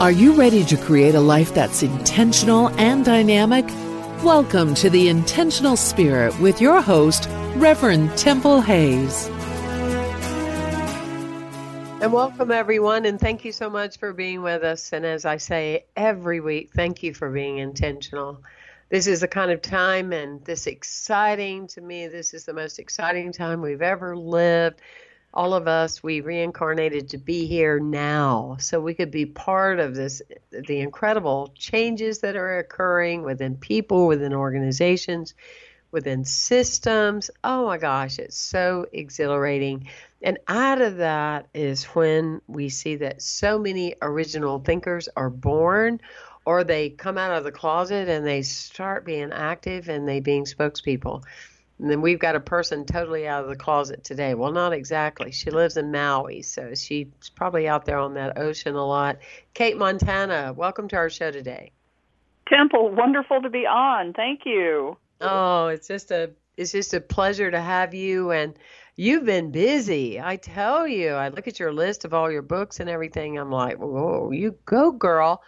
Are you ready to create a life that's intentional and dynamic? Welcome to the Intentional Spirit with your host, Reverend Temple Hayes. And welcome, everyone, and thank you so much for being with us. And as I say every week, thank you for being intentional. This is the kind of time and this exciting to me, this is the most exciting time we've ever lived all of us, we reincarnated to be here now so we could be part of this, the incredible changes that are occurring within people, within organizations, within systems. Oh my gosh, it's so exhilarating. And out of that is when we see that so many original thinkers are born or they come out of the closet and they start being active and they being spokespeople. And then we've got a person totally out of the closet today. Well, not exactly. She lives in Maui, so she's probably out there on that ocean a lot. Cate Montana, welcome to our show today. Temple, wonderful to be on. Thank you. Oh, it's just a it's just a pleasure to have you and you've been busy. I tell you. I look at your list of all your books and everything. I'm like, "Whoa, you go, girl."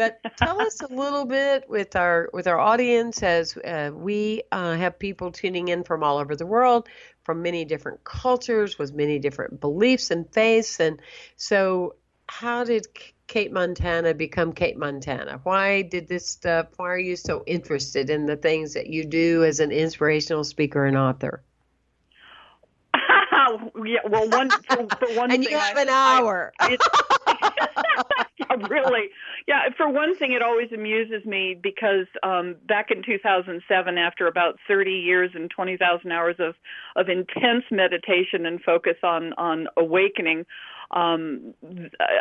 But tell us a little bit with our with our audience as uh, we uh, have people tuning in from all over the world, from many different cultures, with many different beliefs and faiths. And so, how did Cate Montana become Cate Montana? Why did this stuff? Why are you so interested in the things that you do as an inspirational speaker and author? yeah, well, one for, for one and thing, you have I, an hour. I, yeah, really. Yeah, for one thing, it always amuses me because um, back in 2007, after about 30 years and 20,000 hours of of intense meditation and focus on on awakening, um,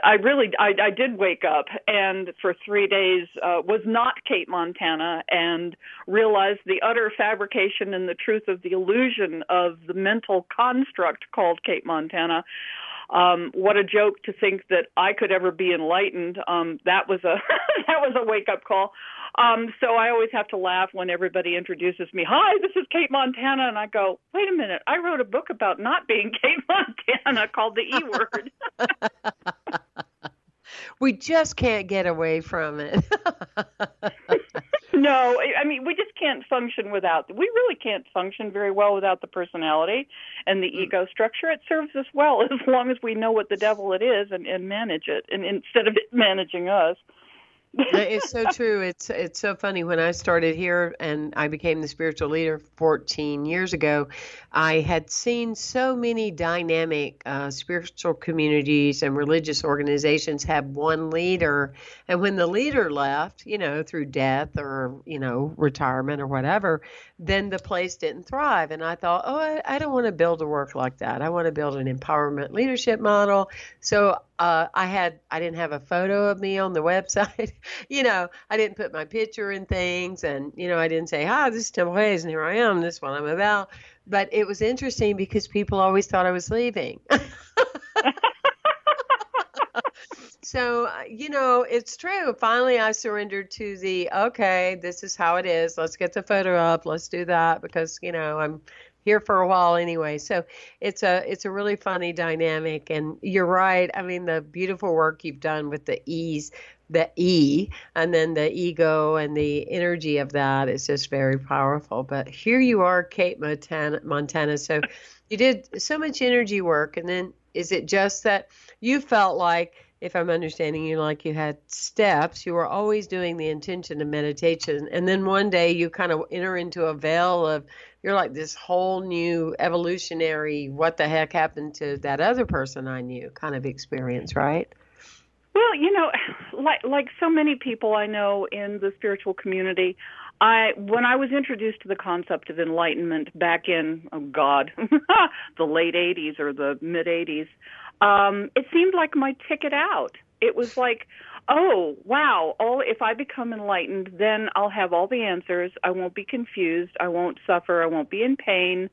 I really I, I did wake up and for three days uh, was not Cate Montana and realized the utter fabrication and the truth of the illusion of the mental construct called Cate Montana. Um, what a joke to think that I could ever be enlightened. Um, that was a that was a wake up call. Um, so I always have to laugh when everybody introduces me. Hi, this is Cate Montana, and I go, wait a minute, I wrote a book about not being Cate Montana called The E Word. we just can't get away from it. No, I mean we just can't function without. We really can't function very well without the personality and the mm. ego structure. It serves us well as long as we know what the devil it is and, and manage it, and instead of it managing us it's so true. It's it's so funny. When I started here and I became the spiritual leader 14 years ago, I had seen so many dynamic uh, spiritual communities and religious organizations have one leader, and when the leader left, you know, through death or you know retirement or whatever, then the place didn't thrive. And I thought, oh, I, I don't want to build a work like that. I want to build an empowerment leadership model. So uh, I had I didn't have a photo of me on the website. you know, I didn't put my picture in things, and you know, I didn't say, "Hi, this is Temple Hayes, and here I am. This is what I'm about." But it was interesting because people always thought I was leaving. so uh, you know it's true finally i surrendered to the okay this is how it is let's get the photo up let's do that because you know i'm here for a while anyway. So it's a it's a really funny dynamic and you're right. I mean the beautiful work you've done with the ease the E and then the ego and the energy of that is just very powerful. But here you are, Cate Montana, Montana. So you did so much energy work, and then is it just that you felt like, if I'm understanding you, like you had steps, you were always doing the intention of meditation, and then one day you kind of enter into a veil of you're like this whole new evolutionary what the heck happened to that other person I knew kind of experience, right? Well, you know, like like so many people I know in the spiritual community, I when I was introduced to the concept of enlightenment back in oh God, the late 80s or the mid 80s, um it seemed like my ticket out. It was like, "Oh, wow, all if I become enlightened, then I'll have all the answers. I won't be confused, I won't suffer, I won't be in pain."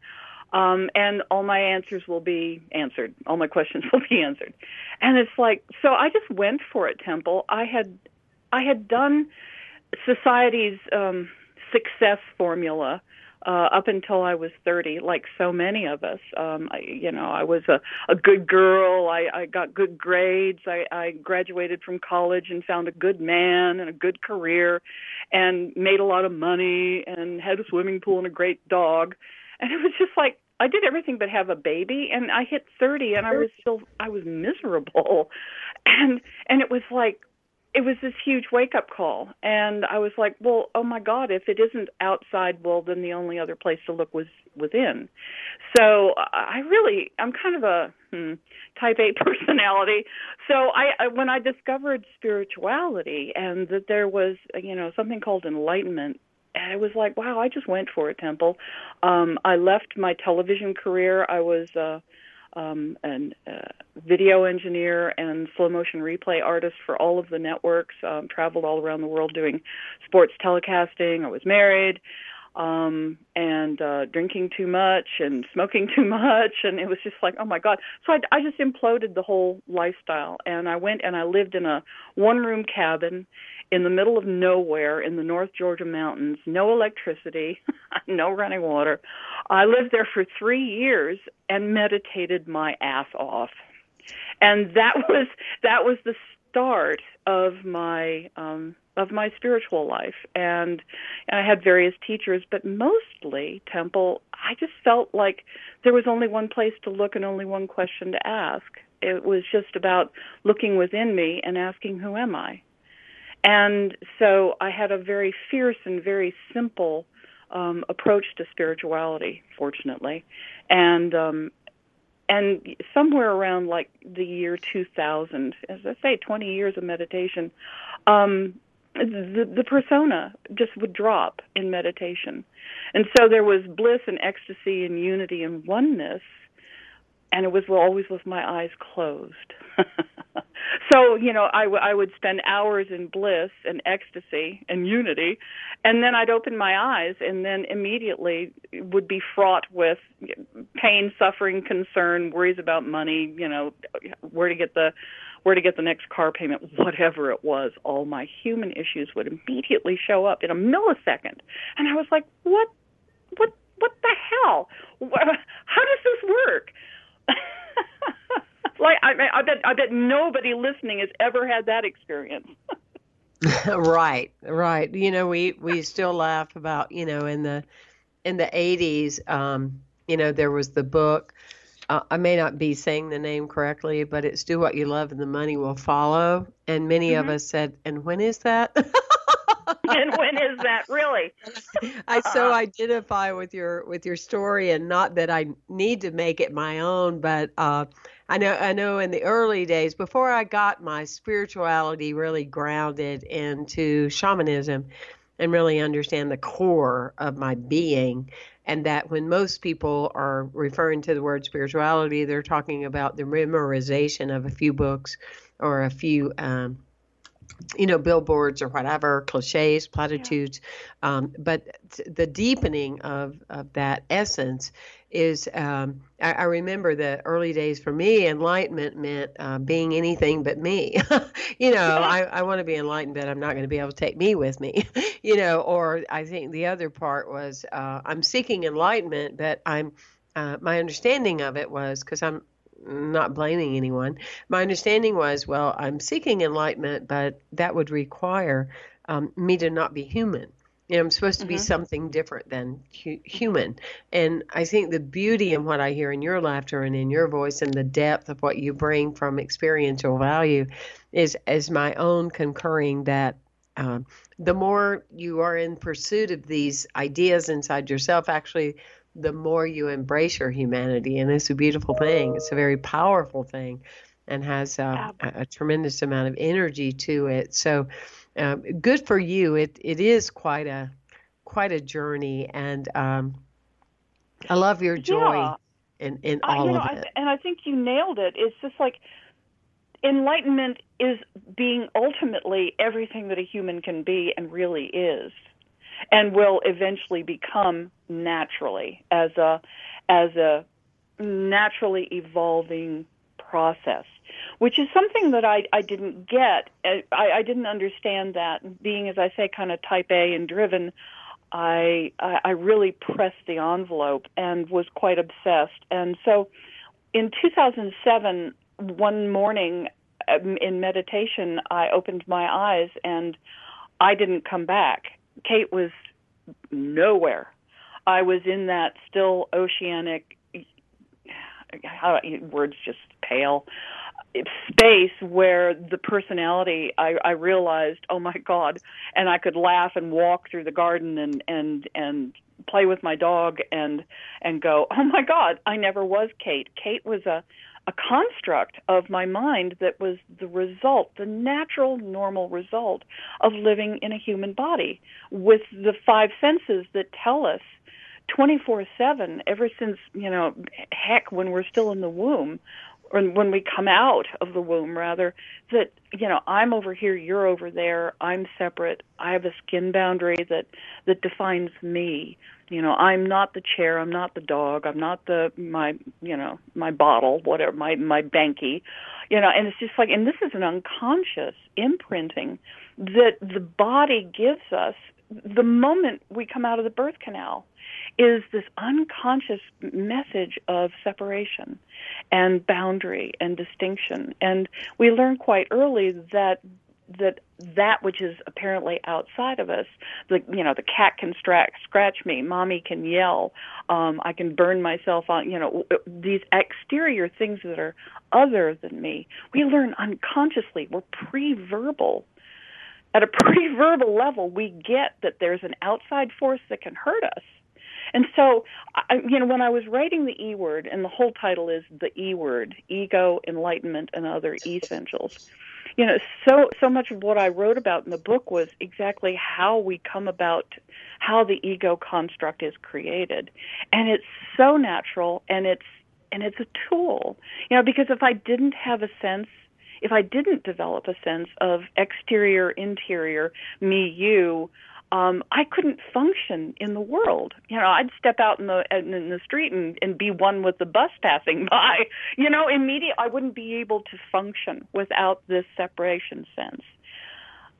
Um, and all my answers will be answered. All my questions will be answered. And it's like, so I just went for it, Temple. I had, I had done society's um, success formula uh, up until I was 30, like so many of us. Um, I, you know, I was a, a good girl. I, I got good grades. I, I graduated from college and found a good man and a good career, and made a lot of money and had a swimming pool and a great dog. And it was just like I did everything but have a baby and I hit 30 and I was still I was miserable. And and it was like it was this huge wake up call and I was like, well, oh my god, if it isn't outside, well then the only other place to look was within. So I really I'm kind of a hmm, type A personality. So I, I when I discovered spirituality and that there was, you know, something called enlightenment and it was like, wow, I just went for it, Temple. Um, I left my television career. I was uh, um, an uh, video engineer and slow motion replay artist for all of the networks. Um, traveled all around the world doing sports telecasting. I was married um and uh drinking too much and smoking too much and it was just like oh my god so i i just imploded the whole lifestyle and i went and i lived in a one room cabin in the middle of nowhere in the North Georgia mountains, no electricity, no running water. I lived there for three years and meditated my ass off. And that was that was the start of my um of my spiritual life. And, and I had various teachers but mostly temple I just felt like there was only one place to look and only one question to ask. It was just about looking within me and asking who am I? And so I had a very fierce and very simple um, approach to spirituality, fortunately, and um, and somewhere around like the year 2000, as I say, 20 years of meditation, um, the, the persona just would drop in meditation, and so there was bliss and ecstasy and unity and oneness, and it was always with my eyes closed. so you know I, w- I would spend hours in bliss and ecstasy and unity and then i'd open my eyes and then immediately would be fraught with pain suffering concern worries about money you know where to get the where to get the next car payment whatever it was. All my human issues would immediately show up in a millisecond. And i was like what what what the hell? How does this work like I, I bet I bet nobody listening has ever had that experience. right, right. You know, we we still laugh about you know in the in the eighties. Um, you know, there was the book. Uh, I may not be saying the name correctly, but it's "Do What You Love and the Money Will Follow." And many mm-hmm. of us said, "And when is that?" and when is that really? I so identify with your with your story, and not that I need to make it my own, but uh, I know I know in the early days before I got my spirituality really grounded into shamanism and really understand the core of my being and that when most people are referring to the word spirituality they're talking about the memorization of a few books or a few um, you know, billboards or whatever, cliches, platitudes. Yeah. Um, but the deepening of, of that essence is um, I, I, remember the early days for me. Enlightenment meant uh, being anything but me. you know, I, I want to be enlightened, but I'm not going to be able to take me with me. you know, or I think the other part was uh, I'm seeking enlightenment, but I'm uh, my understanding of it was because I'm not blaming anyone. My understanding was, well, I'm seeking enlightenment, but that would require um, me to not be human. You know, I'm supposed to be mm-hmm. something different than hu- human. And I think the beauty in what I hear in your laughter and in your voice and the depth of what you bring from experiential value is as my own concurring that um, the more you are in pursuit of these ideas inside yourself, actually, the more you embrace your humanity. And it's a beautiful thing. It's a very powerful thing and has uh, a, a, tremendous amount of energy to it. So um, good for you. It it is quite a quite a journey, and um, I love your joy yeah. in in all you know, of it. I, and I think you nailed it. It's just like enlightenment is being ultimately everything that a human can be and really is and will eventually become naturally as a as a naturally evolving process which is something that I, I didn't get. I, I didn't understand that. Being, as I say, kind of type A and driven, I, I, I really pressed the envelope and was quite obsessed. And so in 2007, one morning um, in meditation, I opened my eyes and I didn't come back. Cate was nowhere. I was in that still oceanic how words just pale space where the personality I, I realized oh my god and i could laugh and walk through the garden and and and play with my dog and and go oh my god i never was kate kate was a a construct of my mind that was the result the natural normal result of living in a human body with the five senses that tell us 24/7 ever since you know heck when we're still in the womb or when we come out of the womb rather that you know i'm over here you're over there i'm separate i have a skin boundary that that defines me. You know i'm not the chair i'm not the dog i'm not the my you know my bottle whatever my my banky. You know and it's just like and this is an unconscious imprinting that the body gives us the moment we come out of the birth canal is this unconscious message of separation and boundary and distinction. And we learn quite early that that that which is apparently outside of us the you know the cat can stra- scratch me mommy can yell um i can burn myself on you know these exterior things that are other than me we learn unconsciously we're pre-verbal at a pre-verbal level we get that there's an outside force that can hurt us and so, I, you know, when I was writing the E word, and the whole title is the E word: ego, enlightenment, and other essentials. You know, so so much of what I wrote about in the book was exactly how we come about, how the ego construct is created, and it's so natural, and it's and it's a tool. You know, because if I didn't have a sense if I didn't develop a sense of exterior, interior, me, you, um, I couldn't function in the world. You know, I'd step out in the in the street and, and be one with the bus passing by. You know, immediately I wouldn't be able to function without this separation sense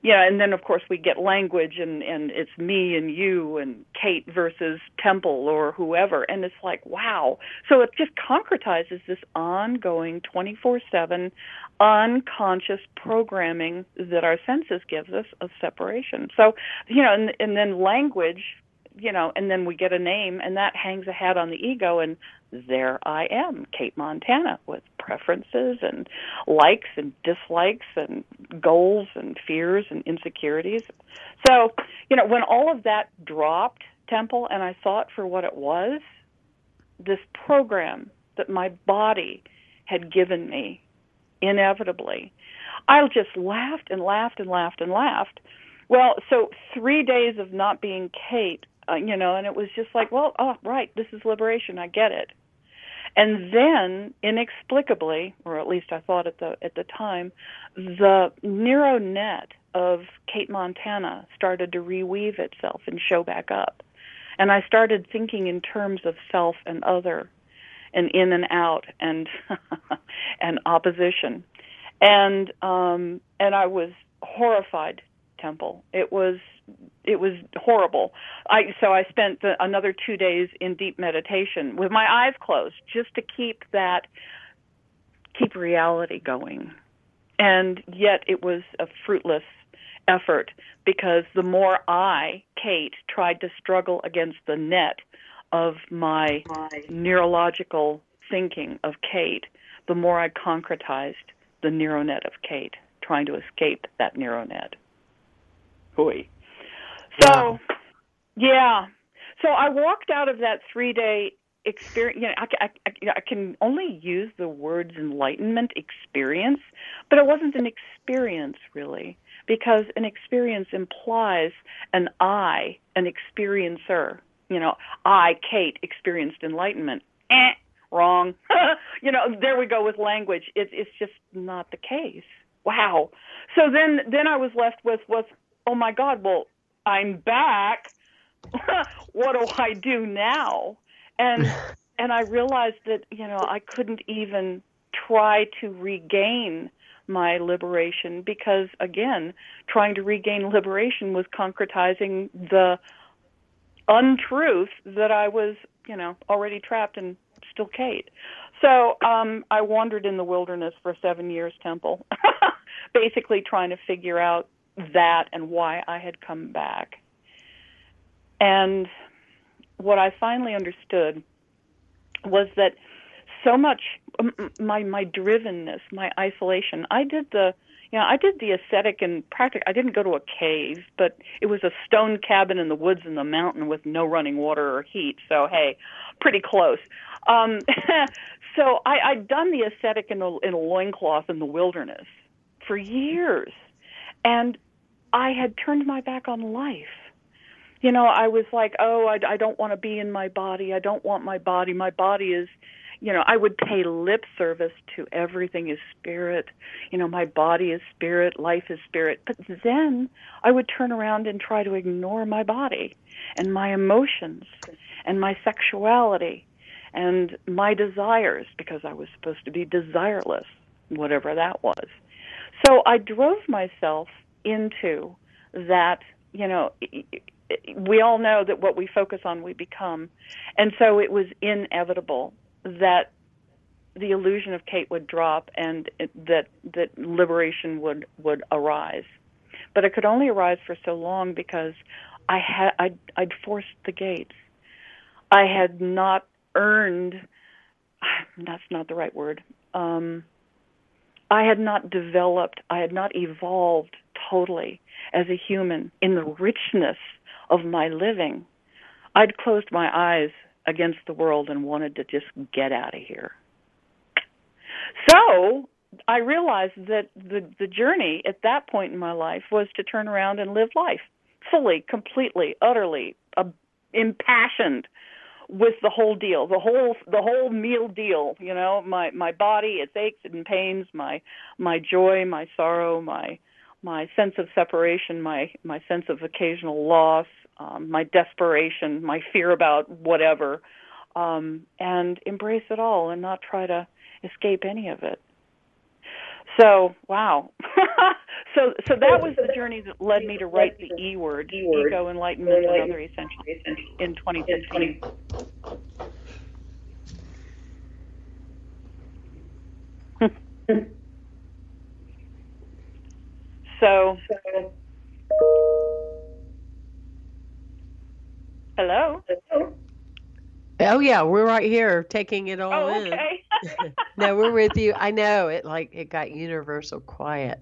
yeah, and then of course we get language and and it's me and you and Cate versus Temple or whoever and it's like wow. So it just concretizes this ongoing 24/7 unconscious programming that our senses gives us of separation. So, you know, and and then language you know, and then we get a name, and that hangs a hat on the ego, and there I am, Cate Montana, with preferences and likes and dislikes and goals and fears and insecurities. So, you know, when all of that dropped, Temple, and I saw it for what it was, this program that my body had given me, inevitably, I just laughed and laughed and laughed and laughed. Well, so three days of not being Cate uh, you know, and it was just like, well, oh, right, this is liberation. I get it. And then, inexplicably, or at least I thought at the at the time, the neuro net of Cate Montana started to reweave itself and show back up. and I started thinking in terms of self and other, and in and out, and and opposition, and um, and I was horrified. Temple. It was it was horrible. I so I spent the, another two days in deep meditation with my eyes closed, just to keep that keep reality going. And yet it was a fruitless effort because the more I, Cate, tried to struggle against the net of my neurological thinking of Cate, the more I concretized the neuronet of Cate, trying to escape that neuronet. Hooey. So, wow. yeah. So I walked out of that three day experience. You know, I, I, I can only use the words enlightenment experience, but it wasn't an experience really, because an experience implies an I, an experiencer. You know, I, Cate, experienced enlightenment. Eh, wrong. you know, there we go with language. It's it's just not the case. Wow. So then then I was left with was oh my God, well I'm back. what do I do now? And and I realized that you know I couldn't even try to regain my liberation because again trying to regain liberation was concretizing the untruth that I was you know already trapped and still Cate. So um I wandered in the wilderness for 7 years temple basically trying to figure out that and why I had come back. And what I finally understood was that so much my my drivenness, my isolation. I did the you know, I did the ascetic and practice. I didn't go to a cave, but it was a stone cabin in the woods in the mountain with no running water or heat. So hey, pretty close. Um, so I, I'd done the ascetic in a, in a loincloth in the wilderness for years, and I had turned my back on life. You know, I was like, oh, I, I don't want to be in my body. I don't want my body. My body is, you know, I would pay lip service to everything is spirit. You know, my body is spirit, life is spirit. But then I would turn around and try to ignore my body and my emotions and my sexuality and my desires because I was supposed to be desireless, whatever that was. So I drove myself into that, you know, we all know that what we focus on we become. And so it was inevitable that the illusion of Cate would drop and that that liberation would would arise. But it could only arise for so long because I had I'd, I'd forced the gates. I had not earned. That's not the right word. Um, I had not developed. I had not evolved totally as a human in the richness of my living, I'd closed my eyes against the world and wanted to just get out of here. So I realized that the the journey at that point in my life was to turn around and live life fully, completely, utterly, uh, impassioned with the whole deal, the whole the whole meal deal. You know, my my body, its aches and pains, my my joy, my sorrow, my my sense of separation, my my sense of occasional loss, um, my desperation, my fear about whatever, um, and embrace it all and not try to escape any of it. So wow, so so that was the journey that led me to write the E word, ego, enlightenment, and other essentials in 2015. So, hello. Oh yeah, we're right here taking it all oh, in. Okay. no, we're with you. I know it like it got universal quiet.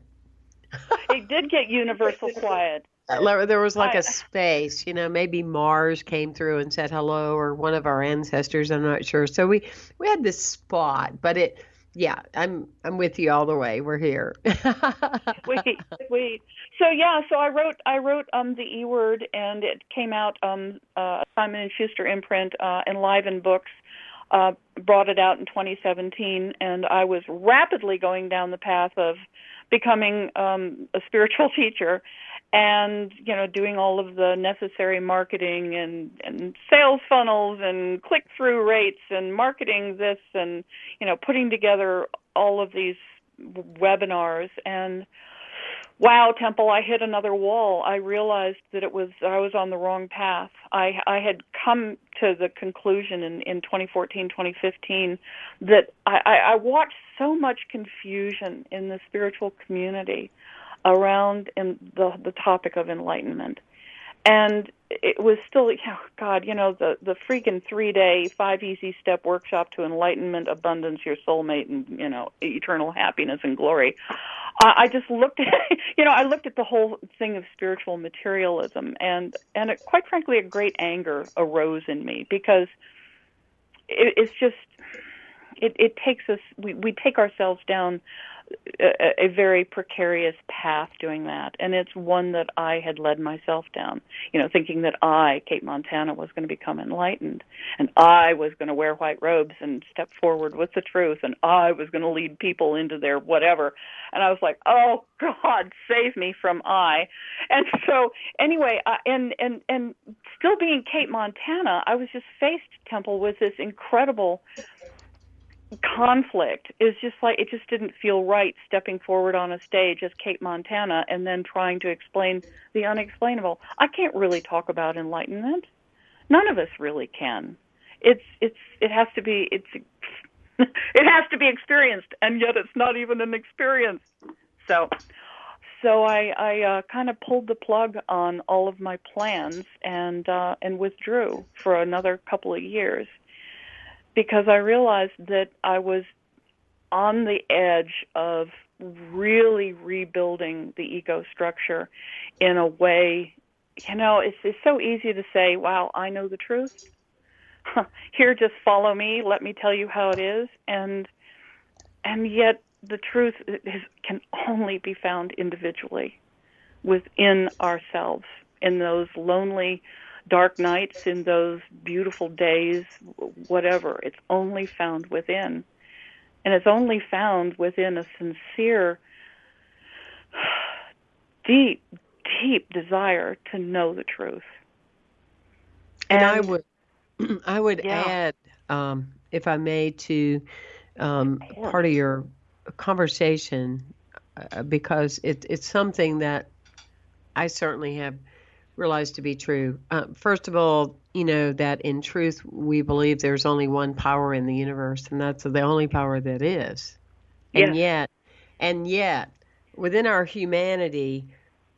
it did get universal quiet. Uh, there was like a space, you know, maybe Mars came through and said hello or one of our ancestors, I'm not sure. So we we had this spot, but it yeah, I'm I'm with you all the way. We're here. sweet, sweet. So yeah, so I wrote I wrote um the E word and it came out um uh Simon and Schuster imprint uh Enliven Books uh brought it out in 2017 and I was rapidly going down the path of becoming um a spiritual teacher and you know doing all of the necessary marketing and and sales funnels and click through rates and marketing this and you know putting together all of these webinars. And wow temple i hit another wall. I realized that it was i was on the wrong path. I i had come to the conclusion in in 2014 2015 that i i watched so much confusion in the spiritual community around in the the topic of enlightenment. And it was still oh god you know the the freaking three day five easy step workshop to enlightenment abundance your soulmate and you know eternal happiness and glory. I, I just looked at you know i looked at the whole thing of spiritual materialism and and it, quite frankly a great anger arose in me because it, it's just it it takes us we we take ourselves down a, a very precarious path doing that, and it's one that I had led myself down. You know, thinking that I, Cate Montana, was going to become enlightened, and I was going to wear white robes and step forward with the truth, and I was going to lead people into their whatever. And I was like, "Oh God, save me from I." And so, anyway, uh, and and and still being Cate Montana, I was just faced Temple with this incredible conflict is just like it just didn't feel right stepping forward on a stage as Cate Montana and then trying to explain the unexplainable. I can't really talk about enlightenment. None of us really can. It's it's it has to be it's it has to be experienced and yet it's not even an experience. So so I I uh, kind of pulled the plug on all of my plans and uh and withdrew for another couple of years because I realized that I was on the edge of really rebuilding the ego structure in a way you know it's it's so easy to say wow i know the truth. Here just follow me. Let me tell you how it is. And and yet the truth is, can only be found individually within ourselves in those lonely dark nights, in those beautiful days, whatever. It's only found within. And it's only found within a sincere, deep, deep desire to know the truth. And, and I would, I would yeah. add, um, if I may, to um, part of your conversation, uh, because it, it's something that I certainly have realized to be true. Uh, first of all, you know that in truth we believe there's only one power in the universe, and that's the only power that is. And yet, and yet, within our humanity,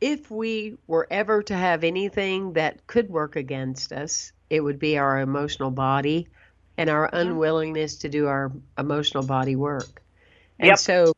if we were ever to have anything that could work against us, it would be our emotional body and our unwillingness to do our emotional body work. And yep. so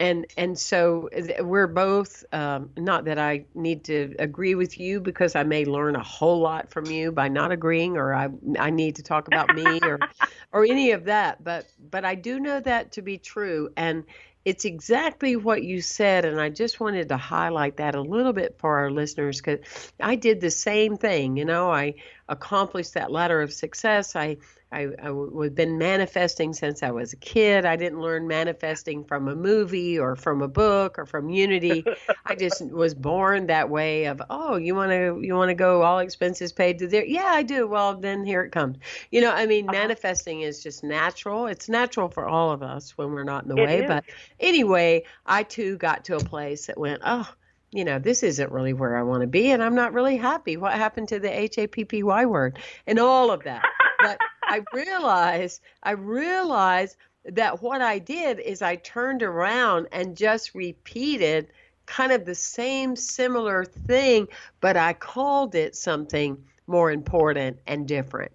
and and so we're both um, not that I need to agree with you because I may learn a whole lot from you by not agreeing or I I need to talk about me or or any of that. But but I do know that to be true. And it's exactly what you said and I just wanted to highlight that a little bit for our listeners cuz I did the same thing. You know I accomplished that ladder of success I I, have been manifesting since I was a kid. I didn't learn manifesting from a movie or from a book or from Unity. I just was born that way of, oh, you want to you want to go all expenses paid to there? Yeah, I do. Well, then here it comes. You know, I mean, uh-huh. manifesting is just natural. It's natural for all of us when we're not in the it way. Is. But anyway, I too got to a place that went, oh, you know, this isn't really where I want to be, and I'm not really happy. What happened to the H A P P Y word and all of that? But I realized, I realized that what I did is I turned around and just repeated kind of the same similar thing, but I called it something more important and different.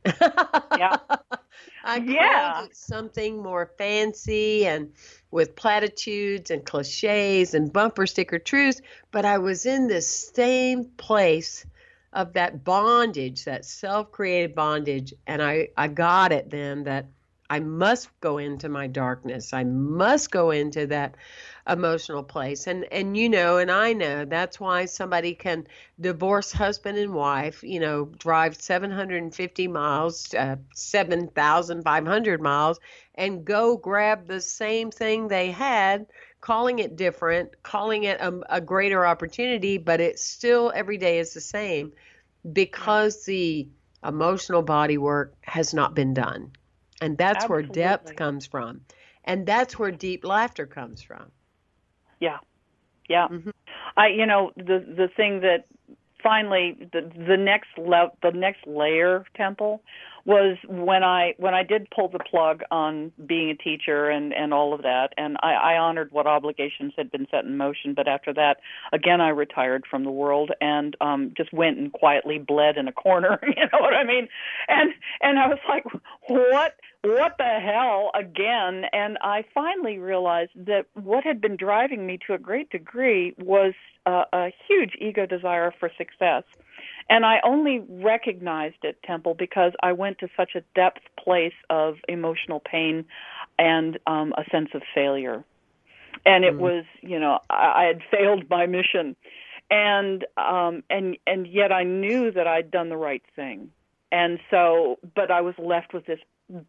yeah. I yeah. it something more fancy and with platitudes and cliches and bumper sticker truths, but I was in this same place of that bondage, that self created bondage. And I, I got it then that I must go into my darkness. I must go into that emotional place. And and you know, and I know that's why somebody can divorce husband and wife, you know, drive 750 miles, uh, 7,500 miles and go grab the same thing they had, calling it different, calling it a, a greater opportunity, but it still every day is the same because the emotional body work has not been done. And that's Absolutely. where depth comes from. And that's where deep laughter comes from. Yeah. Yeah. Mm-hmm. I you know the the thing that finally the the next le- the next layer temple was when I when I did pull the plug on being a teacher and and all of that, and I, I honored what obligations had been set in motion. But after that, again, I retired from the world and um just went and quietly bled in a corner. You know what I mean? And and I was like, what what the hell again? And I finally realized that what had been driving me to a great degree was uh, a huge ego desire for success and I only recognized it, Temple, because I went to such a depth place of emotional pain and um, a sense of failure. And it mm. was, you know, I, I had failed my mission, and um, and and yet I knew that I'd done the right thing, and so, but I was left with this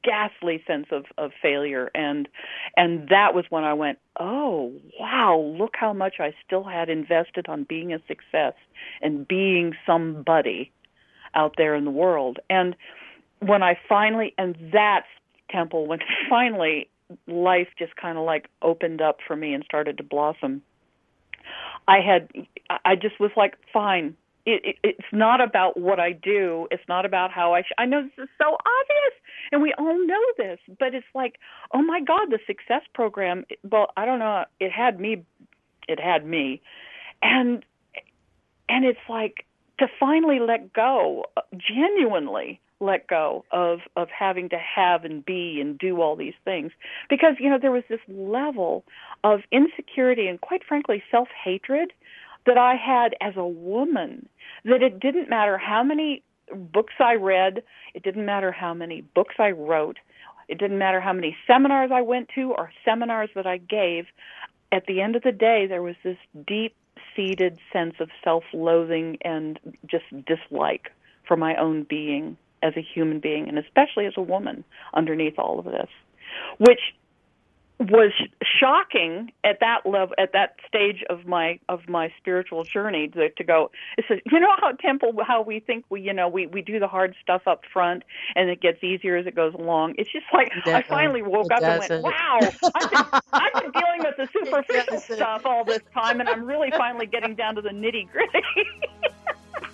ghastly sense of of failure. And and that was when I went oh wow look how much I still had invested on being a success and being somebody out there in the world. And when I finally and that's temple when finally life just kind of like opened up for me and started to blossom I had I just was like fine it, it, it's not about what I do. It's not about how I. Sh- I know this is so obvious, and we all know this, but it's like, oh my God, the success program. Well, I don't know. It had me. It had me, and and it's like to finally let go, genuinely let go of of having to have and be and do all these things because you know there was this level of insecurity and quite frankly self hatred that I had as a woman that it didn't matter how many books I read, it didn't matter how many books I wrote, it didn't matter how many seminars I went to or seminars that I gave. At the end of the day, there was this deep seated sense of self loathing and just dislike for my own being as a human being, and especially as a woman underneath all of this, which was shocking at that level at that stage of my of my spiritual journey to, to go it says you know how temple how we think we you know we we do the hard stuff up front and it gets easier as it goes along. It's just like i finally woke up and went wow i've been, I've been dealing with the superficial stuff all this time and i'm really finally getting down to the nitty gritty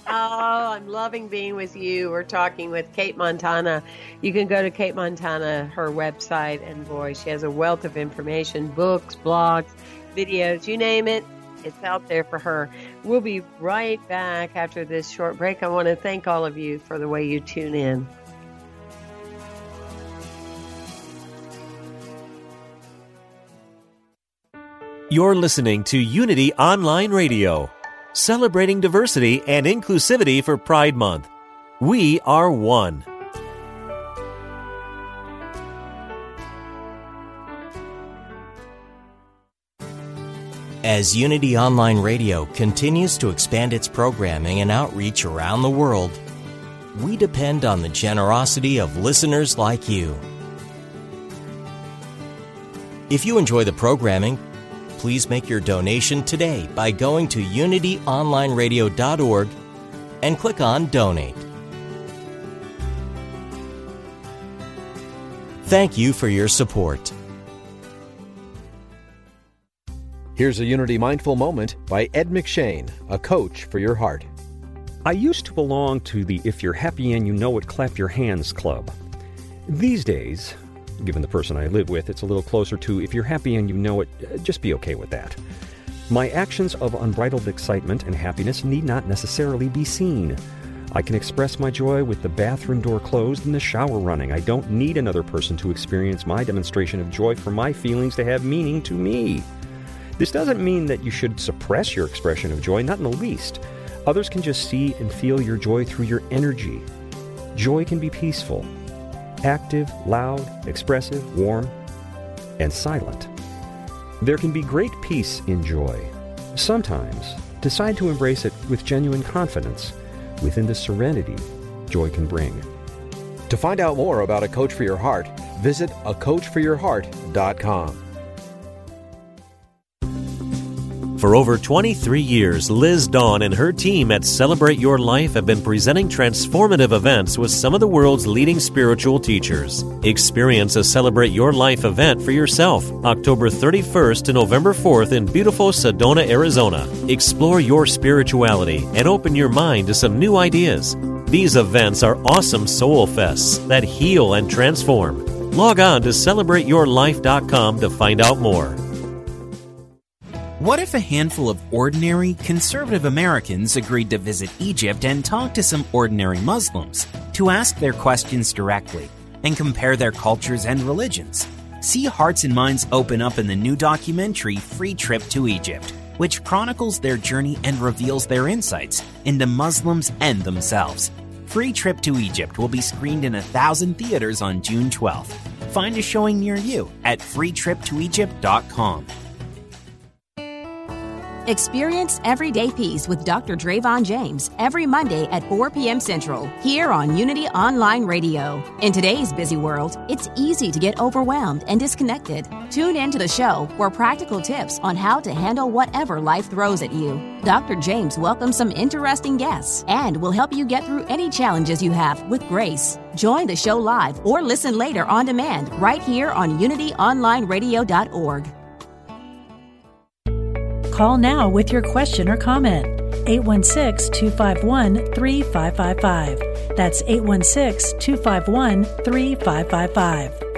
oh, I'm loving being with you. We're talking with Cate Montana. You can go to Cate Montana, her website, and boy, she has a wealth of information books, blogs, videos, you name it. It's out there for her. We'll be right back after this short break. I want to thank all of you for the way you tune in. You're listening to Unity Online Radio celebrating diversity and inclusivity for Pride Month. We are one. As Unity Online Radio continues to expand its programming and outreach around the world, we depend on the generosity of listeners like you. If you enjoy the programming, please make your donation today by going to unityonlineradio.org and click on Donate. Thank you for your support. Here's a Unity Mindful Moment by Ed McShane, a coach for your heart. I used to belong to the If You're Happy and You Know It, Clap Your Hands Club. These days, given the person I live with, it's a little closer to if you're happy and you know it, uh, just be okay with that. My actions of unbridled excitement and happiness need not necessarily be seen. I can express my joy with the bathroom door closed and the shower running. I don't need another person to experience my demonstration of joy for my feelings to have meaning to me. This doesn't mean that you should suppress your expression of joy, not in the least. Others can just see and feel your joy through your energy. Joy can be peaceful, active, loud, expressive, warm, and silent. There can be great peace in joy. Sometimes, decide to embrace it with genuine confidence within the serenity joy can bring. To find out more about A Coach for Your Heart, visit acoachforyourheart.com. For over 23 years, Liz Dawn and her team at Celebrate Your Life have been presenting transformative events with some of the world's leading spiritual teachers. Experience a Celebrate Your Life event for yourself October 31st to November 4th in beautiful Sedona, Arizona. Explore your spirituality and open your mind to some new ideas. These events are awesome soul fests that heal and transform. Log on to celebrateyourlife.com to find out more. What if a handful of ordinary, conservative Americans agreed to visit Egypt and talk to some ordinary Muslims to ask their questions directly and compare their cultures and religions? See hearts and minds open up in the new documentary Free Trip to Egypt, which chronicles their journey and reveals their insights into Muslims and themselves. Free Trip to Egypt will be screened in a thousand theaters on June 12th. Find a showing near you at freetriptoegypt.com. Experience everyday peace with Dr. Drayvon James every Monday at 4 p.m. Central here on Unity Online Radio. In today's busy world, it's easy to get overwhelmed and disconnected. Tune in to the show for practical tips on how to handle whatever life throws at you. Dr. James welcomes some interesting guests and will help you get through any challenges you have with grace. Join the show live or listen later on demand right here on unityonlineradio.org. Call now with your question or comment. 816 251 3555. That's 816 251 3555.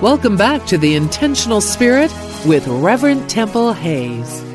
Welcome back to The Intentional Spirit with Reverend Temple Hayes.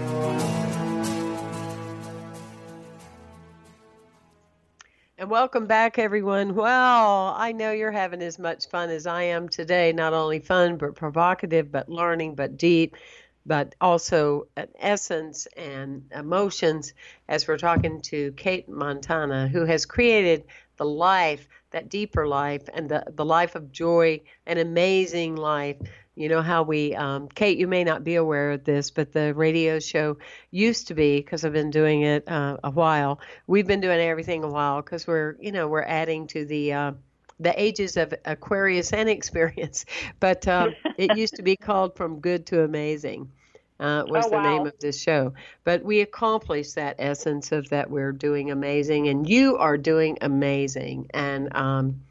Welcome back, everyone. Well, I know you're having as much fun as I am today. Not only fun, but provocative, but learning, but deep, but also an essence and emotions as we're talking to Cate Montana, who has created the life, that deeper life, and the, the life of joy, an amazing life you know how we, um, Cate, you may not be aware of this, but the radio show used to be, because I've been doing it uh, a while, we've been doing everything a while because we're, you know, we're adding to the, uh, the ages of Aquarius and experience. But um, it used to be called From Good to Amazing. Uh, was oh, the name of this show. But we accomplished that essence of that we're doing amazing, and you are doing amazing. And um,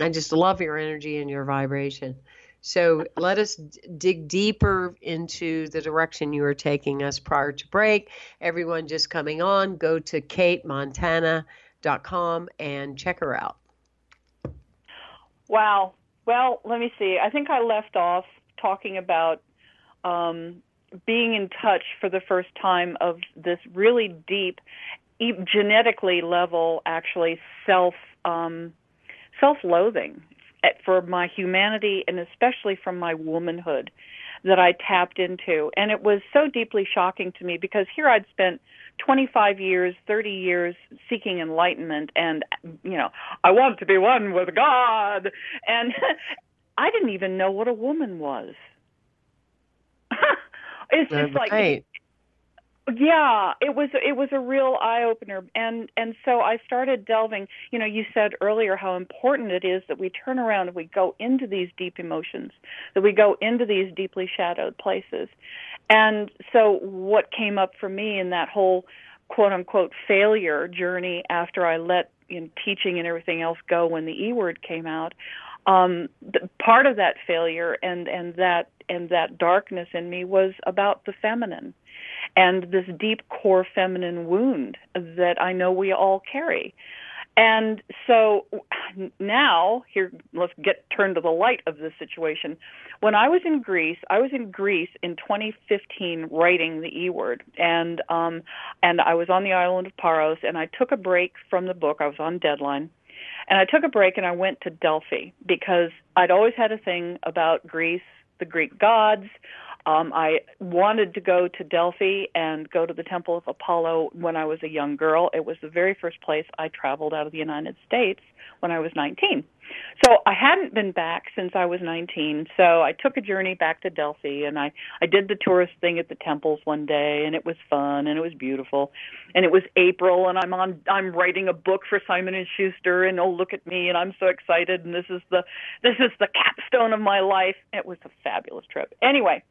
I just love your energy and your vibration. So let us d- dig deeper into the direction you are taking us prior to break. Everyone just coming on, go to catemontana.com and check her out. Wow. Well, let me see. I think I left off talking about um, being in touch for the first time of this really deep, genetically level, actually self um, self-loathing at- for my humanity and especially from my womanhood that I tapped into. And it was so deeply shocking to me because here I'd spent 25 years, 30 years seeking enlightenment and, you know, I want to be one with God. And I didn't even know what a woman was. it's just like right. Yeah it was it was a real eye opener and and so i started delving. You know you said earlier how important it is that we turn around and we go into these deep emotions that we go into these deeply shadowed places. And so what came up for me in that whole quote unquote failure journey after i let you know, teaching and everything else go when the e word came out um the, part of that failure and and that and that darkness in me was about the feminine and this deep core feminine wound that I know we all carry. And so now, here, let's get turned to the light of this situation. When I was in Greece, I was in Greece in 2015 writing the E word, and um, and I was on the island of Paros, and I took a break from the book. I was on deadline, and I took a break and I went to Delphi because I'd always had a thing about Greece, the Greek gods. Um, I wanted to go to Delphi and go to the Temple of Apollo when I was a young girl. It was the very first place I traveled out of the United States when I was 19. So I hadn't been back since I was 19. So I took a journey back to Delphi and I I did the tourist thing at the temples one day and it was fun and it was beautiful. And it was April and I'm on I'm writing a book for Simon and Schuster and oh look at me and I'm so excited and this is the this is the capstone of my life. It was a fabulous trip. Anyway,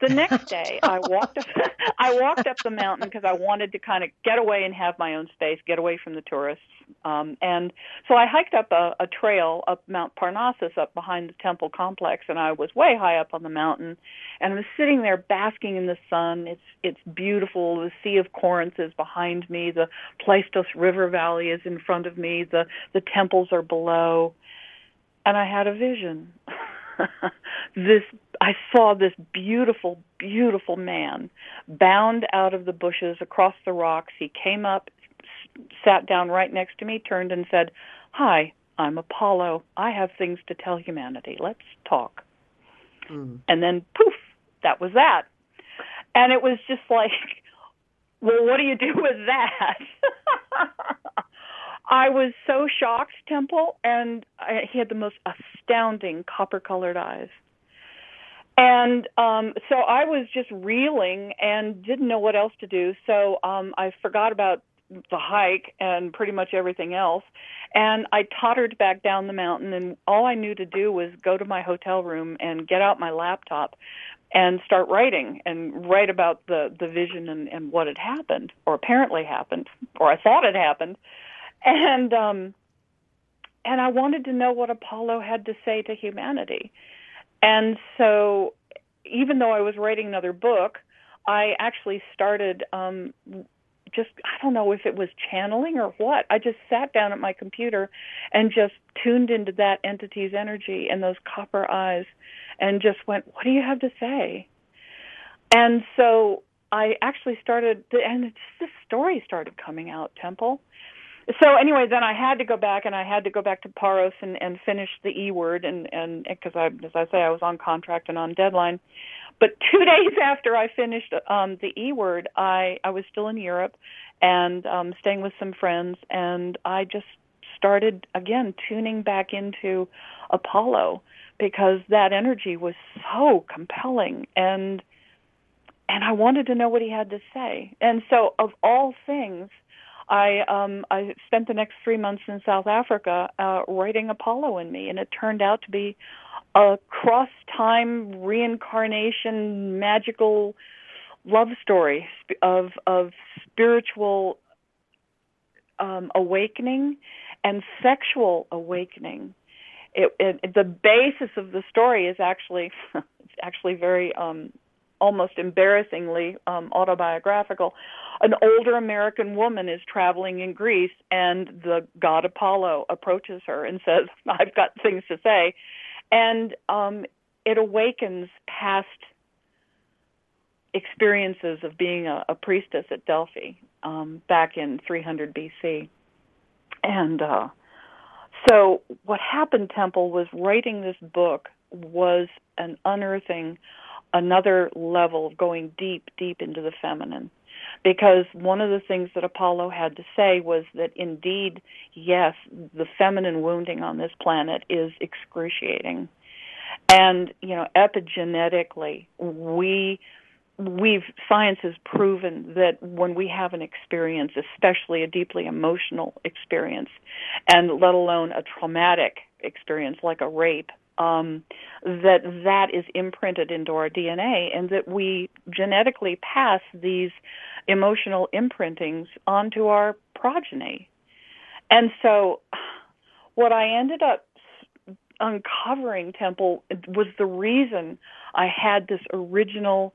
the next day i walked up i walked up the mountain because i wanted to kind of get away and have my own space get away from the tourists um and so i hiked up a, a trail up mount parnassus up behind the temple complex and i was way high up on the mountain and i was sitting there basking in the sun. It's it's beautiful. The sea of corinth is behind me. The Pleistos river valley is in front of me. The the temples are below. And i had a vision. This I saw this beautiful, beautiful man bound out of the bushes across the rocks. He came up, sat down right next to me, turned and said, "Hi, I'm Apollo. I have things to tell humanity. Let's talk." Mm. And then poof, that was that. And it was just like, well, what do you do with that? I was so shocked, Temple, and I, he had the most astounding copper colored eyes. And um so I was just reeling and didn't know what else to do. So um I forgot about the hike and pretty much everything else. And I tottered back down the mountain and all I knew to do was go to my hotel room and get out my laptop and start writing and write about the the vision and, and what had happened or apparently happened or I thought it happened and um and I wanted to know what Apollo had to say to humanity. And so even though I was writing another book, I actually started um just I don't know if it was channeling or what. I just sat down at my computer and just tuned into that entity's energy and those copper eyes and just went, "What do you have to say?" And so I actually started and just the story started coming out, Temple so anyway, then I had to go back and I had to go back to Paros and, and finish the E word and and because I as I say I was on contract and on deadline. But two days after I finished um, the E word, I I was still in Europe and um, staying with some friends, and I just started again tuning back into Apollo because that energy was so compelling and and I wanted to know what he had to say. And so of all things I um I spent the next three months in South Africa uh, writing Apollo in me, and it turned out to be a cross time reincarnation magical love story of of spiritual um, awakening and sexual awakening. It, it, the basis of the story is actually it's actually very um, almost embarrassingly um, autobiographical. An older American woman is traveling in Greece, and the god Apollo approaches her and says, "I've got things to say," and um, it awakens past experiences of being a, a priestess at Delphi um, back in 300 BC, and uh, so what happened, Temple, was writing this book was an unearthing another level of going deep, deep into the feminine. Because one of the things that Apollo had to say was that indeed, yes, the feminine wounding on this planet is excruciating. And, you know, epigenetically, we we've science has proven that when we have an experience especially a deeply emotional experience and let alone a traumatic experience like a rape um, that that is imprinted into our DNA, and that we genetically pass these emotional imprintings onto our progeny. And so, what I ended up uncovering, Temple, was the reason I had this original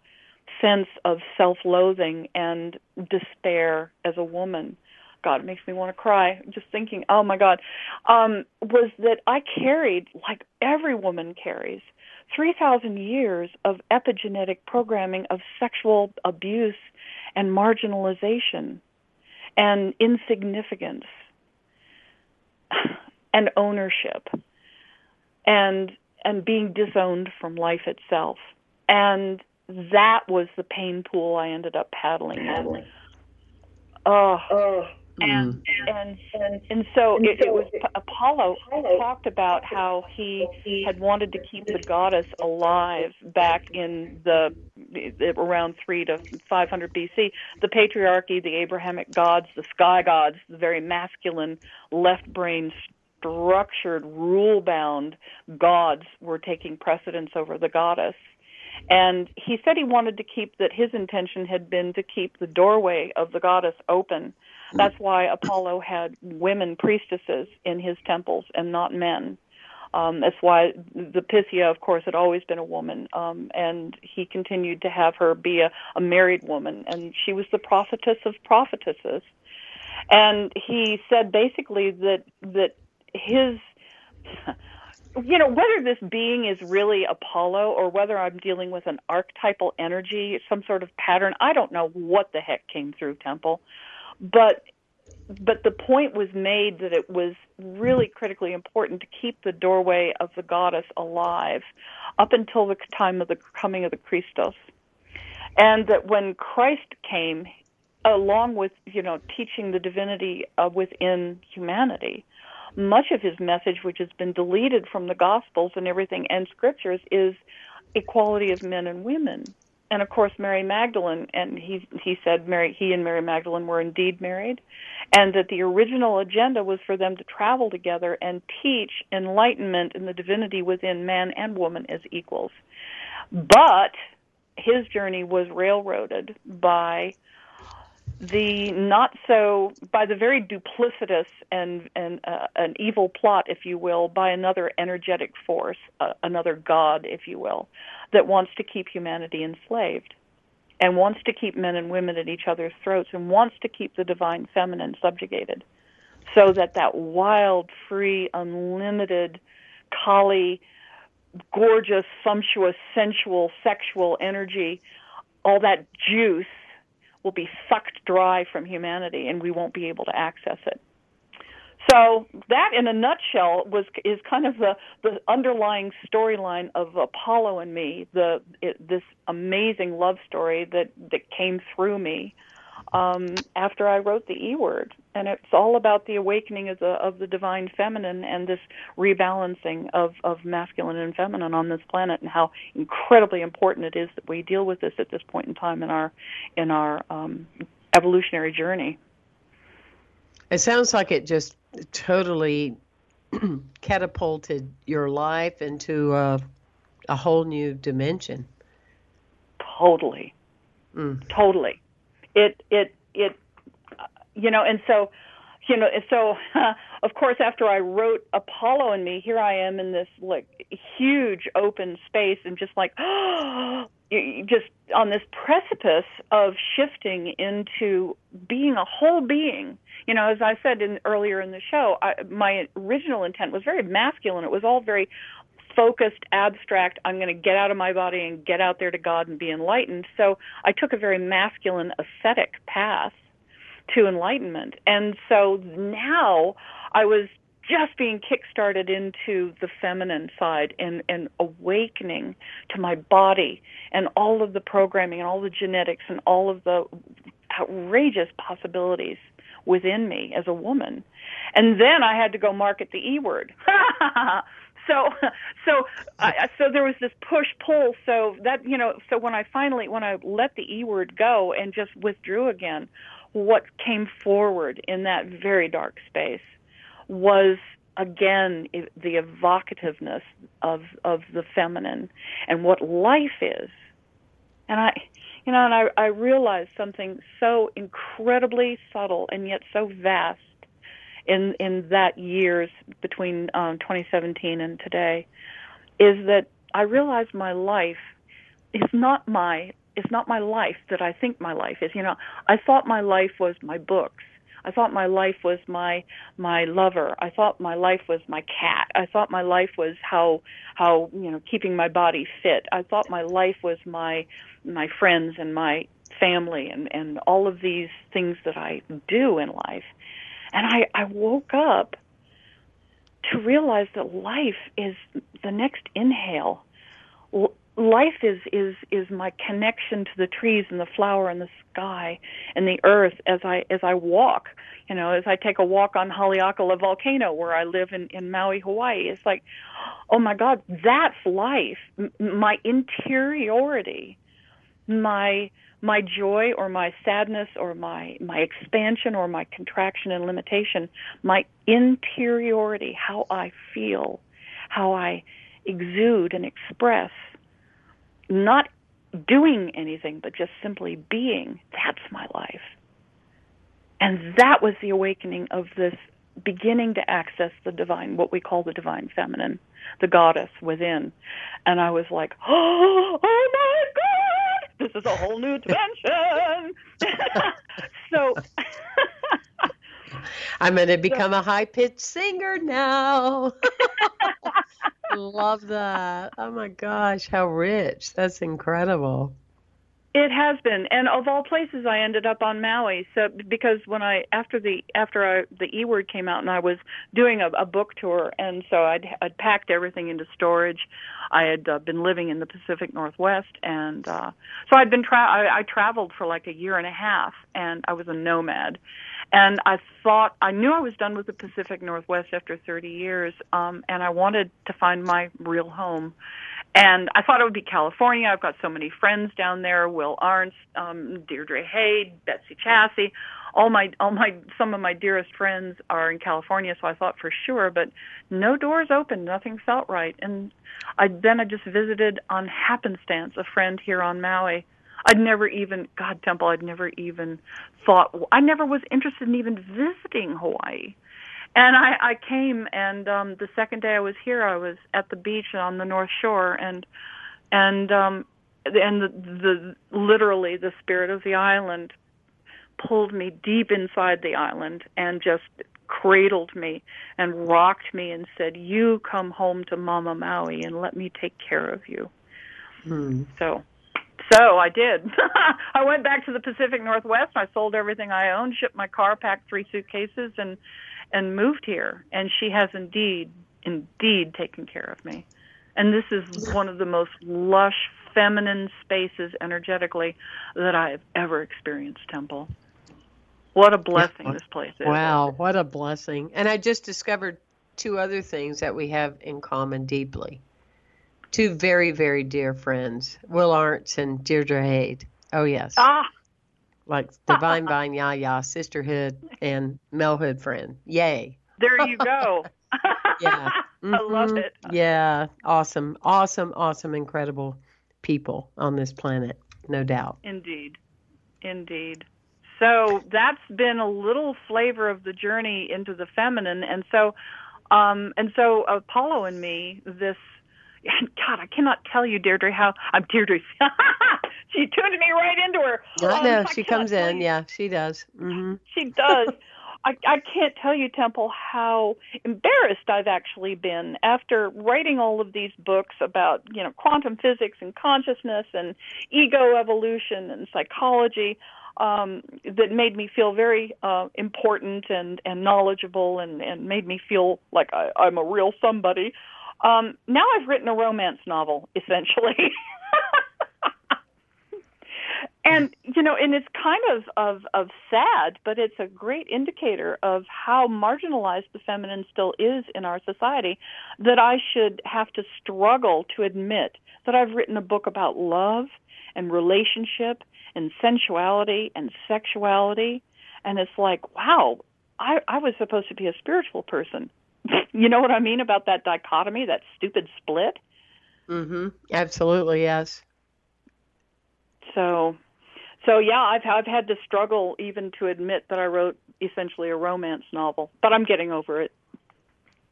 sense of self loathing and despair as a woman God, it makes me want to cry just thinking, oh my God, um, was that I carried, like every woman carries, 3,000 years of epigenetic programming of sexual abuse and marginalization and insignificance and ownership and and being disowned from life itself. And that was the pain pool I ended up paddling in. Oh, oh and, mm. and and and so it, it was Apollo talked about how he had wanted to keep the goddess alive back in the around three to 500 BC. The patriarchy, the Abrahamic gods, the sky gods, the very masculine left brain structured rule bound gods were taking precedence over the goddess. And he said he wanted to keep that his intention had been to keep the doorway of the goddess open that's why Apollo had women priestesses in his temples and not men. Um, that's why the Pythia, of course, had always been a woman, um, and he continued to have her be a, a married woman, and she was the prophetess of prophetesses. And he said basically that that his you know whether this being is really apollo or whether i'm dealing with an archetypal energy some sort of pattern i don't know what the heck came through temple but but the point was made that it was really critically important to keep the doorway of the goddess alive up until the time of the coming of the Christos. And that when Christ came, along with, you know, teaching the divinity uh, within humanity, much of his message, which has been deleted from the Gospels and everything and scriptures, is equality of men and women and of course Mary Magdalene and he he said Mary he and Mary Magdalene were indeed married and that the original agenda was for them to travel together and teach enlightenment and the divinity within man and woman as equals. But his journey was railroaded by the not so by the very duplicitous and and uh, an evil plot if you will by another energetic force uh, another god if you will that wants to keep humanity enslaved and wants to keep men and women at each other's throats and wants to keep the divine feminine subjugated so that that wild free unlimited Kali gorgeous sumptuous sensual sexual energy all that juice will be sucked dry from humanity and we won't be able to access it so that, in a nutshell, was is kind of the the underlying storyline of Apollo and me. The it, this amazing love story that that came through me um, after I wrote the E word, and it's all about the awakening of the of the divine feminine and this rebalancing of of masculine and feminine on this planet, and how incredibly important it is that we deal with this at this point in time in our in our um, evolutionary journey. It sounds like it just totally catapulted your life into a, a whole new dimension. Totally. Mm. Totally. It it it you know, and so you know, so uh, of course after I wrote Apollo and me, here I am in this like huge open space and just like just on this precipice of shifting into being a whole being. You know, as I said in, earlier in the show, I, my original intent was very masculine. It was all very focused, abstract. I'm going to get out of my body and get out there to God and be enlightened. So I took a very masculine, ascetic path to enlightenment. And so now I was just being kickstarted into the feminine side and, and awakening to my body and all of the programming and all the genetics and all of the outrageous possibilities within me as a woman. And then I had to go market the E word. so so I, so there was this push pull. So that you know so when I finally when I let the E word go and just withdrew again what came forward in that very dark space was again the evocativeness of of the feminine and what life is. And i you know and i i realized something so incredibly subtle and yet so vast in in that years between um 2017 and today is that i realized my life is not my is not my life that i think my life is you know i thought my life was my books I thought my life was my my lover. I thought my life was my cat. I thought my life was how how you know keeping my body fit. I thought my life was my my friends and my family and and all of these things that I do in life. And I I woke up to realize that life is the next inhale life is is is my connection to the trees and the flower and the sky and the earth as I as I walk. You know, as I take a walk on Haleakala volcano where I live in in Maui, Hawaii. It's like, oh my God, that's life. M- my interiority, my my joy or my sadness or my my expansion or my contraction and limitation, my interiority, how I feel, how I exude and express not doing anything, but just simply being. That's my life. And that was the awakening of this beginning to access the divine, what we call the divine feminine, the goddess within. And I was like, oh, oh my God, this is a whole new dimension. so. I'm going to become a high pitched singer now. Love that. Oh my gosh, how rich. That's incredible. It has been, and of all places, I ended up on Maui. So because when I after the after I, the E word came out, and I was doing a, a book tour, and so I'd I'd packed everything into storage. I had uh, been living in the Pacific Northwest, and uh, so I'd been tra- I, I traveled for like a year and a half, and I was a nomad. And I thought I knew I was done with the Pacific Northwest after 30 years, um, and I wanted to find my real home. And I thought it would be California. I've got so many friends down there: Will Arntz, um, Deirdre Hade, Betsy Chasse. All my, all my, some of my dearest friends are in California, so I thought for sure. But no doors open, nothing felt right. And I then I just visited on happenstance a friend here on Maui I'd never even, God Temple, I'd never even thought, I never was interested in even visiting Hawaii. And I, I came, and um, the second day I was here, I was at the beach on the North Shore, and and um, and the, the literally the spirit of the island pulled me deep inside the island and just cradled me and rocked me and said, "You come home to Mama Maui and let me take care of you." Hmm. So so I did. I went back to the Pacific Northwest. I sold everything I owned, shipped my car, packed three suitcases, and and moved here. And she has indeed, indeed taken care of me. And this is one of the most lush, feminine spaces energetically that I have ever experienced. Temple. What a blessing this place is. Wow, what a blessing. And I just discovered two other things that we have in common deeply two very, very dear friends, Will Arntz and Deirdre Hade. Oh, yes. Ah. Like Divine Vine Yaya, Sisterhood, and Melhood Friend. Yay. There you go. yeah. Mm-hmm. I love mm-hmm. it. Yeah. Awesome. Awesome. Awesome. Incredible people on this planet. No doubt. Indeed. Indeed. So that's been a little flavor of the journey into the feminine. And so, um, and so Apollo and me, this God, I cannot tell you, Deirdre, how I'm Deirdre. she tuned me right into her. Know. Um, she comes in. Yeah, she does. Mm-hmm. She does. I, I can't tell you, Temple, how embarrassed I've actually been after writing all of these books about, you know, quantum physics and consciousness and ego evolution and psychology um, that made me feel very uh, important and, and knowledgeable and, and made me feel like I, I'm a real somebody. Um, now I've written a romance novel, essentially. and you know, and it's kind of, of of sad, but it's a great indicator of how marginalized the feminine still is in our society. That I should have to struggle to admit that I've written a book about love and relationship and sensuality and sexuality, and it's like, wow, I, I was supposed to be a spiritual person you know what I mean about that dichotomy, that stupid split? Mhm. Absolutely, yes. So so yeah, I've I've had to struggle even to admit that I wrote essentially a romance novel, but I'm getting over it.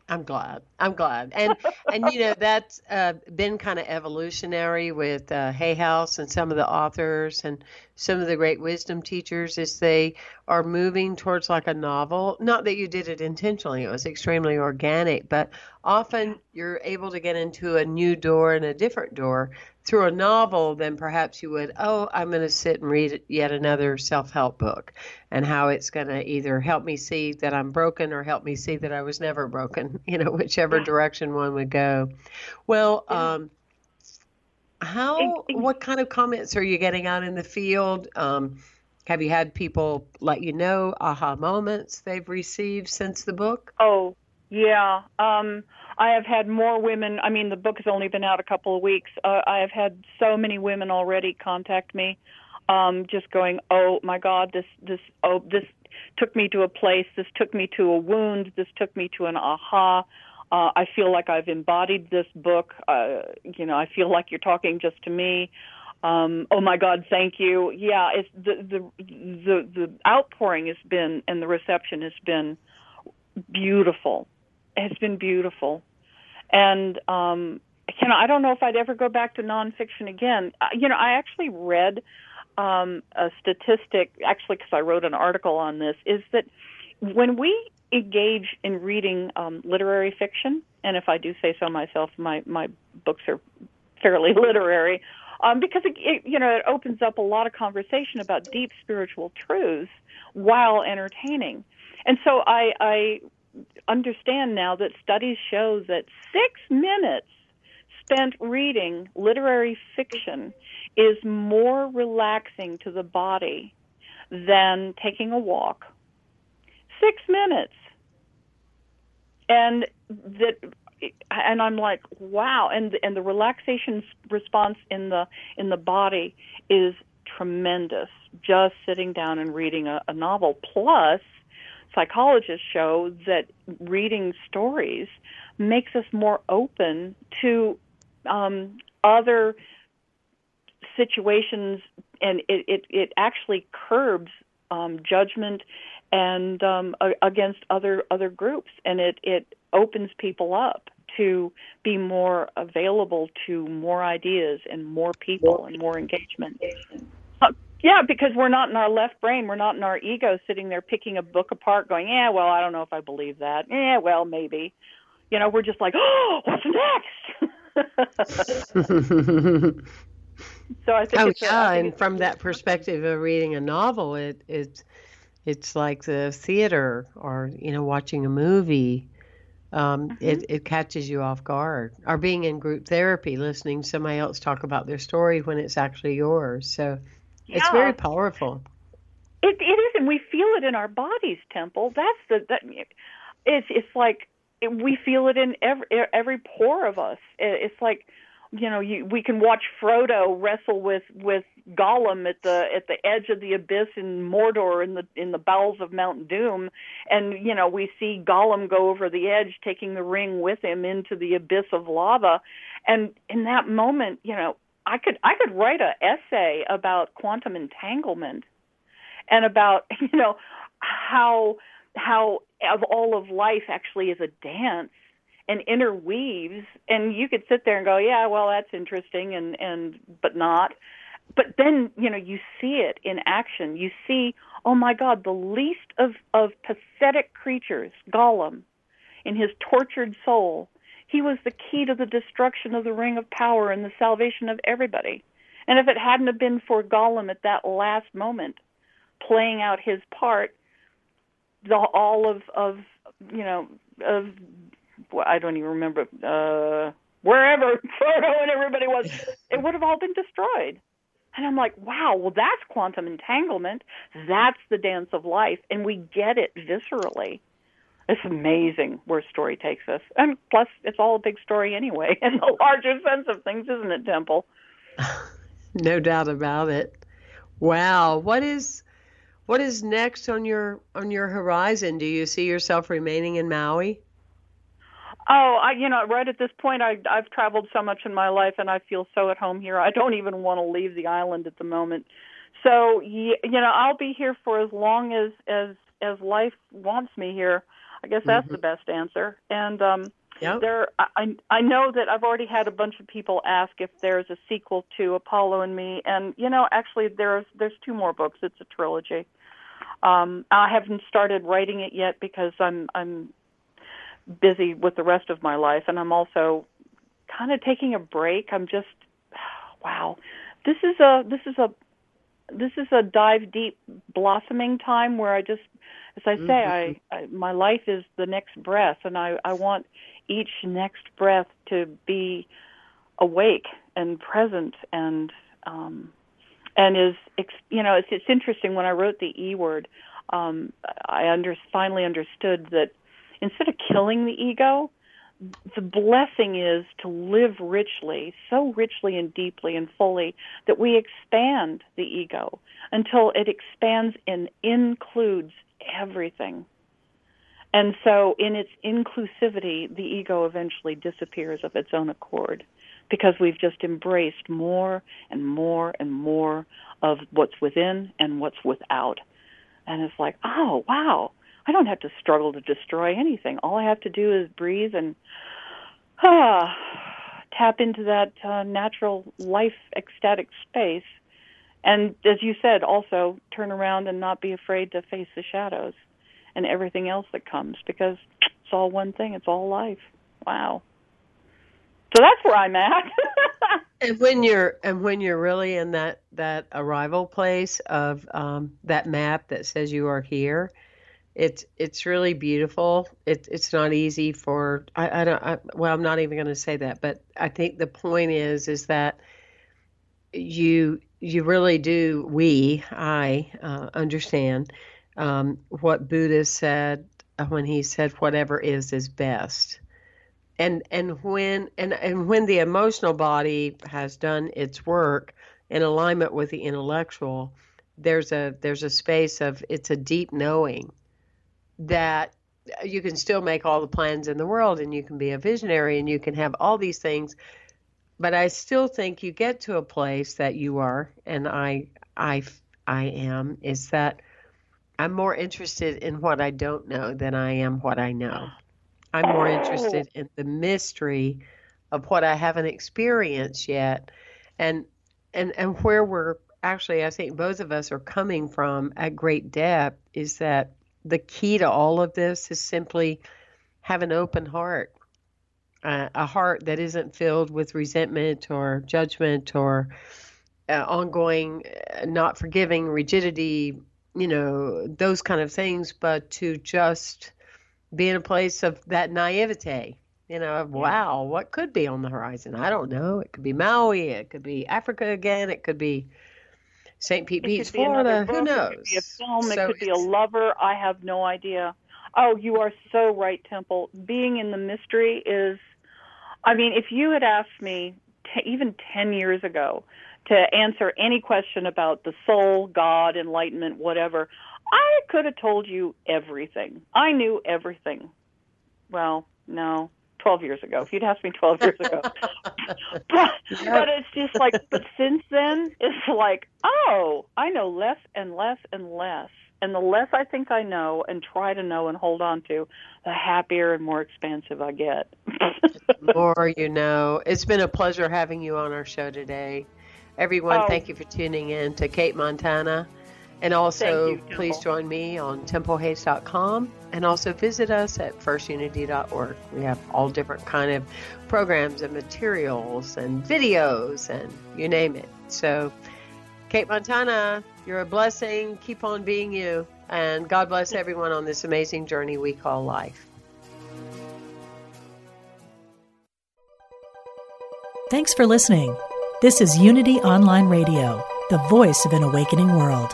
I'm glad. I'm glad. And and you know that's uh, been kind of evolutionary with uh, Hay House and some of the authors and some of the great wisdom teachers is they are moving towards like a novel. Not that you did it intentionally; it was extremely organic. But often you're able to get into a new door and a different door through a novel than perhaps you would, oh, I'm going to sit and read yet another self help book and how it's going to either help me see that I'm broken or help me see that I was never broken, you know, whichever yeah. direction one would go. Well, yeah. um, How? what kind of comments are you getting out in the field? Um, have you had people let you know aha moments they've received since the book? Oh, yeah. Um, I have had more women. I mean, the book has only been out a couple of weeks. Uh, I have had so many women already contact me, um, just going, "Oh my God, this this oh this took me to a place. This took me to a wound. This took me to an aha." Uh, I feel like I've embodied this book. Uh, you know, I feel like you're talking just to me. Um, oh my God, thank you. Yeah, it's the the the the outpouring has been and the reception has been beautiful. It's been beautiful, and um, know, I don't know if I'd ever go back to nonfiction again. Uh, you know, I actually read um, a statistic, actually, because I wrote an article on this, is that when we engage in reading um, literary fiction, and if I do say so myself, my my books are fairly literary, um, because it, it, you know it opens up a lot of conversation about deep spiritual truths while entertaining, and so I, I understand now that studies show that six minutes spent reading literary fiction is more relaxing to the body than taking a walk. Six minutes. And that and I'm like, wow, and and the relaxation response in the in the body is tremendous. Just sitting down and reading a, a novel. Plus, psychologists show that reading stories makes us more open to um, other situations, and it it, it actually curbs um, judgment and um, against other other groups, and it it opens people up to be more available to more ideas and more people and more engagement. Uh, yeah, because we're not in our left brain, we're not in our ego sitting there picking a book apart, going, "Yeah, well, I don't know if I believe that. Yeah, well, maybe." You know, we're just like, "Oh, what's next?" so I think. Oh yeah, a, and from that perspective of reading a novel, it it's it's like the theater or you know watching a movie um, mm-hmm. it, it catches you off guard. Or being in group therapy, listening to somebody else talk about their story when it's actually yours. So yeah. it's very powerful. It it is, and we feel it in our bodies. Temple. That's the that. It's it's like we feel it in every every pore of us. It's like you know, you, we can watch Frodo wrestle with with Gollum at the at the edge of the abyss in Mordor in the in the bowels of Mount Doom, and you know we see Gollum go over the edge, taking the ring with him into the abyss of lava, and in that moment, you know, I could I could write an essay about quantum entanglement, and about you know how how of all of life actually is a dance and interweaves and you could sit there and go yeah well that's interesting and and but not. But then you know you see it in action. You see oh my god the least of of pathetic creatures gollum in his tortured soul. He was the key to the destruction of the ring of power and the salvation of everybody. And if it hadn't have been for gollum at that last moment playing out his part the all of of you know of I don't even remember uh, wherever Frodo and everybody was, it would have all been destroyed. And I'm like, wow, well, that's quantum entanglement. That's the dance of life, and we get it viscerally. It's amazing where story takes us, and plus, it's all a big story anyway, in the larger sense of things, isn't it, Temple? no doubt about it. Wow, what is what is next on your on your horizon? Do you see yourself remaining in Maui? Oh, I you know, right at this point I I've traveled so much in my life and I feel so at home here. I don't even want to leave the island at the moment. So, you know, I'll be here for as long as as as life wants me here. I guess that's mm-hmm. the best answer. And um yep. there I I know that I've already had a bunch of people ask if there's a sequel to Apollo and Me and you know, actually there's there's two more books. It's a trilogy. Um I haven't started writing it yet because I'm I'm busy with the rest of my life and I'm also kind of taking a break. I'm just wow. This is a this is a this is a dive deep blossoming time where I just as I say mm-hmm. I, I my life is the next breath and I I want each next breath to be awake and present and um, and is you know it's it's interesting when I wrote the E word um, I under, finally understood that instead of killing the ego the blessing is to live richly, so richly and deeply and fully that we expand the ego until it expands and includes everything. And so, in its inclusivity, the ego eventually disappears of its own accord because we've just embraced more and more and more of what's within and what's without. And it's like, oh, wow, I don't have to struggle to destroy anything. All I have to do is breathe and ah, tap into that uh, natural life ecstatic space. And as you said, also turn around and not be afraid to face the shadows and everything else that comes because it's all one thing, it's all life. Wow. So that's where I'm at. and when you're and when you're really in that that arrival place of um, that map that says you are here, it's it's really beautiful. It's it's not easy for I, I don't I, well I'm not even going to say that, but I think the point is is that you you really do we I uh, understand um, what Buddha said when he said whatever is is best. And and when and, and when the emotional body has done its work in alignment with the intellectual, there's a there's a space of it's a deep knowing that you can still make all the plans in the world and you can be a visionary and you can have all these things. But i still think you get to a place that you are and i i i am is that i'm more interested in what i don't know than i am what i know. I'm more interested in the mystery of what i haven't experienced yet. And and and where we're actually i think both of us are coming from at great depth is that the key to all of this is simply have an open heart, uh, a heart that isn't filled with resentment or judgment or uh, ongoing uh, not forgiving, rigidity, you know, those kind of things, but to just be in a place of that naivete. You know, wow, what could be on the horizon? I don't know. It could be Maui. It could be Africa again. It could be St. Pete Beach, Florida. Who knows? It could be a film. So it could be a lover. I have no idea. Oh, you are so right, Temple. Being in the mystery is. I mean, if you had asked me t- even 10 years ago to answer any question about the soul, God, enlightenment, whatever, I could have told you everything. I knew everything. Well, no. 12 years ago. If you'd asked me 12 years ago. but, but it's just like, but since then, it's like, oh, I know less and less and less. And the less I think I know and try to know and hold on to, the happier and more expansive I get. more you know. It's been a pleasure having you on our show today. Everyone, oh. thank you for tuning in to Cate Montana. And also, you, please join me on templehayes.com and also visit us at firstunity.org. We have all different kind of programs and materials and videos and you name it. So, Cate Montana, you're a blessing. Keep on being you. And God bless everyone on this amazing journey we call life. Thanks for listening. This is Unity Online Radio, the voice of an awakening world.